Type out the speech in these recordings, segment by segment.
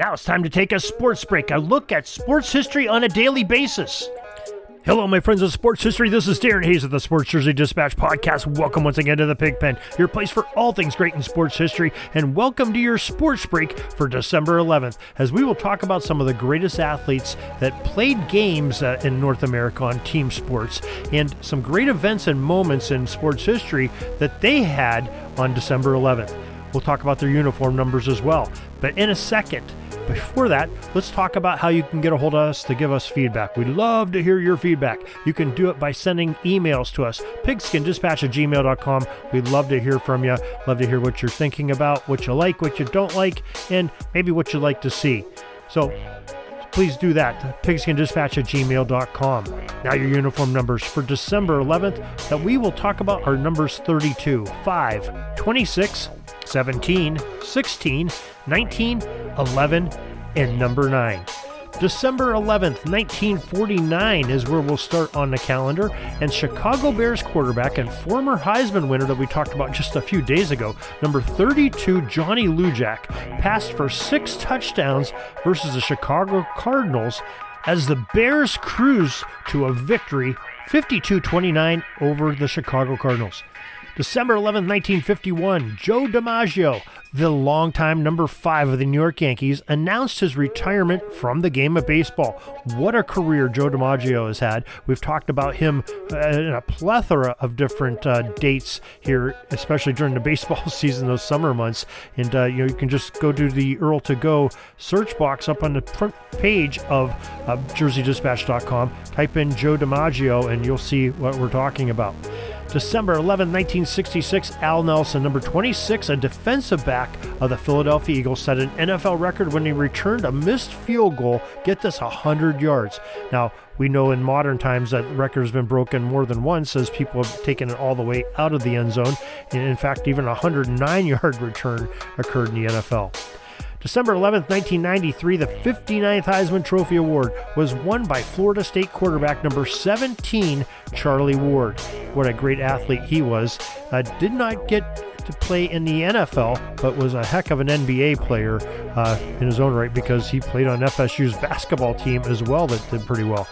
Now it's time to take a sports break, a look at sports history on a daily basis. Hello, my friends of sports history. This is Darin Hayes of the Sports Jersey Dispatch podcast. Welcome once again to the Pigpen, your place for all things great in sports history, and welcome to your sports break for December 11th, as we will talk about some of the greatest athletes that played games uh, in North America on team sports, and some great events and moments in sports history that they had on December 11th. We'll talk about their uniform numbers as well. But in a second, before that, let's talk about how you can get a hold of us to give us feedback. We'd love to hear your feedback. You can do it by sending emails to us, pigskindispatch at gmail.com. We'd love to hear from you. Love to hear what you're thinking about, what you like, what you don't like, and maybe what you'd like to see. So please do that. Pigskindispatch at gmail.com. Now, your uniform numbers for December 11th that we will talk about are numbers 32, 5, 26, 17, 16, 19, 11, and number 9. December 11th, 1949 is where we'll start on the calendar, and Chicago Bears quarterback and former Heisman winner that we talked about just a few days ago, number 32 Johnny Lujack, passed for six touchdowns versus the Chicago Cardinals as the Bears cruise to a victory 52 29 over the Chicago Cardinals. December 11, 1951, Joe DiMaggio, the longtime number five of the New York Yankees, announced his retirement from the game of baseball. What a career Joe DiMaggio has had. We've talked about him uh, in a plethora of different uh, dates here, especially during the baseball season, those summer months. And uh, you know, you can just go to the Earl to Go search box up on the front page of uh, JerseyDispatch.com. Type in Joe DiMaggio, and you'll see what we're talking about. December 11, 1966, Al Nelson, number 26, a defensive back of the Philadelphia Eagles, set an NFL record when he returned a missed field goal. Get this, 100 yards. Now, we know in modern times that record has been broken more than once as people have taken it all the way out of the end zone. And in fact, even a 109 yard return occurred in the NFL. December 11, 1993, the 59th Heisman Trophy Award was won by Florida State quarterback number 17, Charlie Ward. What a great athlete he was. Uh, did not get to play in the NFL, but was a heck of an NBA player uh, in his own right because he played on FSU's basketball team as well that did pretty well.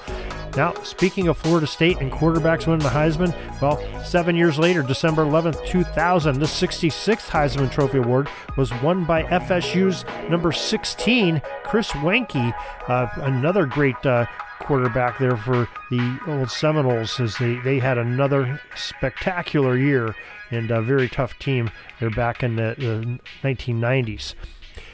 Now, speaking of Florida State and quarterbacks winning the Heisman, well, seven years later, December 11th, 2000, the 66th Heisman Trophy Award was won by FSU's number 16, Chris Weinke, uh, another great uh, quarterback there for the old Seminoles as they, they had another spectacular year and a very tough team. They're back in the, the 1990s.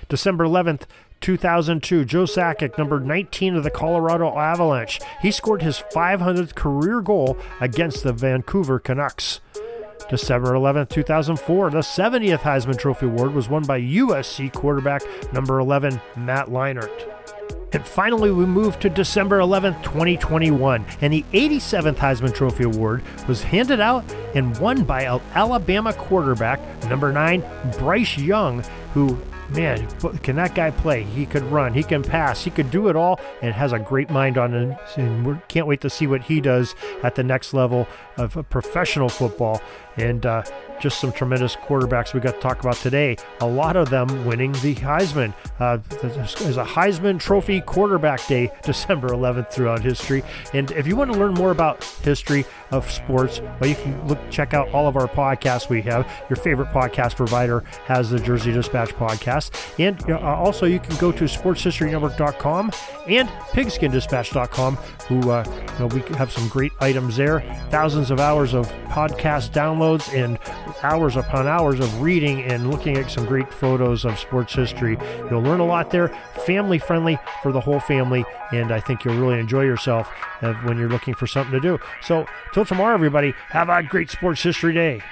December 11th, 2002, Joe Sakic, number 19 of the Colorado Avalanche. He scored his 500th career goal against the Vancouver Canucks. December 11, 2004, the 70th Heisman Trophy Award was won by USC quarterback number 11, Matt Leinart. And finally, we move to December 11th, 2021, and the 87th Heisman Trophy Award was handed out and won by Alabama quarterback number 9, Bryce Young, who man, can that guy play? He could run, he can pass, he could do it all, and has a great mind on it. And we can't wait to see what he does at the next level of professional football. And uh, just some tremendous quarterbacks we got to talk about today. A lot of them winning the Heisman. Uh, there's a Heisman Trophy Quarterback Day, December 11th, throughout history. And if you want to learn more about history of sports, well, you can look check out all of our podcasts we have. Your favorite podcast provider has the Jersey Dispatch podcast, and uh, also you can go to sportshistorynetwork.com and pigskindispatch.com. Who uh, we have some great items there. Thousands of hours of podcast downloads and hours upon hours of reading and looking at some great photos of sports history. You'll learn a lot there, family friendly for the whole family, and I think you'll really enjoy yourself uh, when you're looking for something to do. So, till tomorrow, everybody, have a great sports history day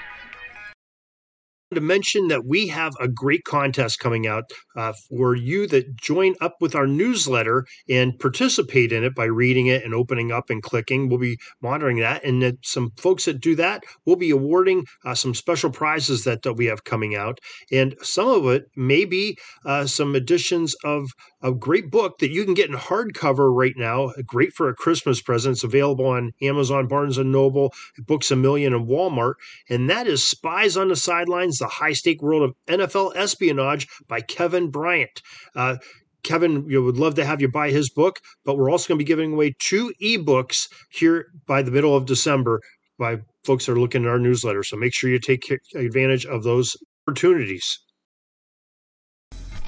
to mention that we have a great contest coming out uh, for you that join up with our newsletter and participate in it by reading it and opening up and clicking. We'll be monitoring that. And that some folks that do that, we'll be awarding uh, some special prizes that, that we have coming out. And some of it may be uh, some editions of a great book that you can get in hardcover right now. Great for a Christmas present. It's available on Amazon, Barnes Noble, Books a Million, and Walmart. And that is Spies on the Sidelines: The High Stake World of NFL Espionage by Kevin Bryant. Uh, Kevin you would love to have you buy his book, but we're also going to be giving away two ebooks here by the middle of December by folks that are looking at our newsletter. So make sure you take advantage of those opportunities.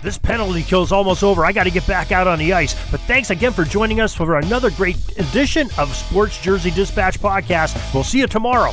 This penalty kill is almost over. I got to get back out on the ice. But thanks again for joining us for another great edition of Sports Jersey Dispatch podcast. We'll see you tomorrow.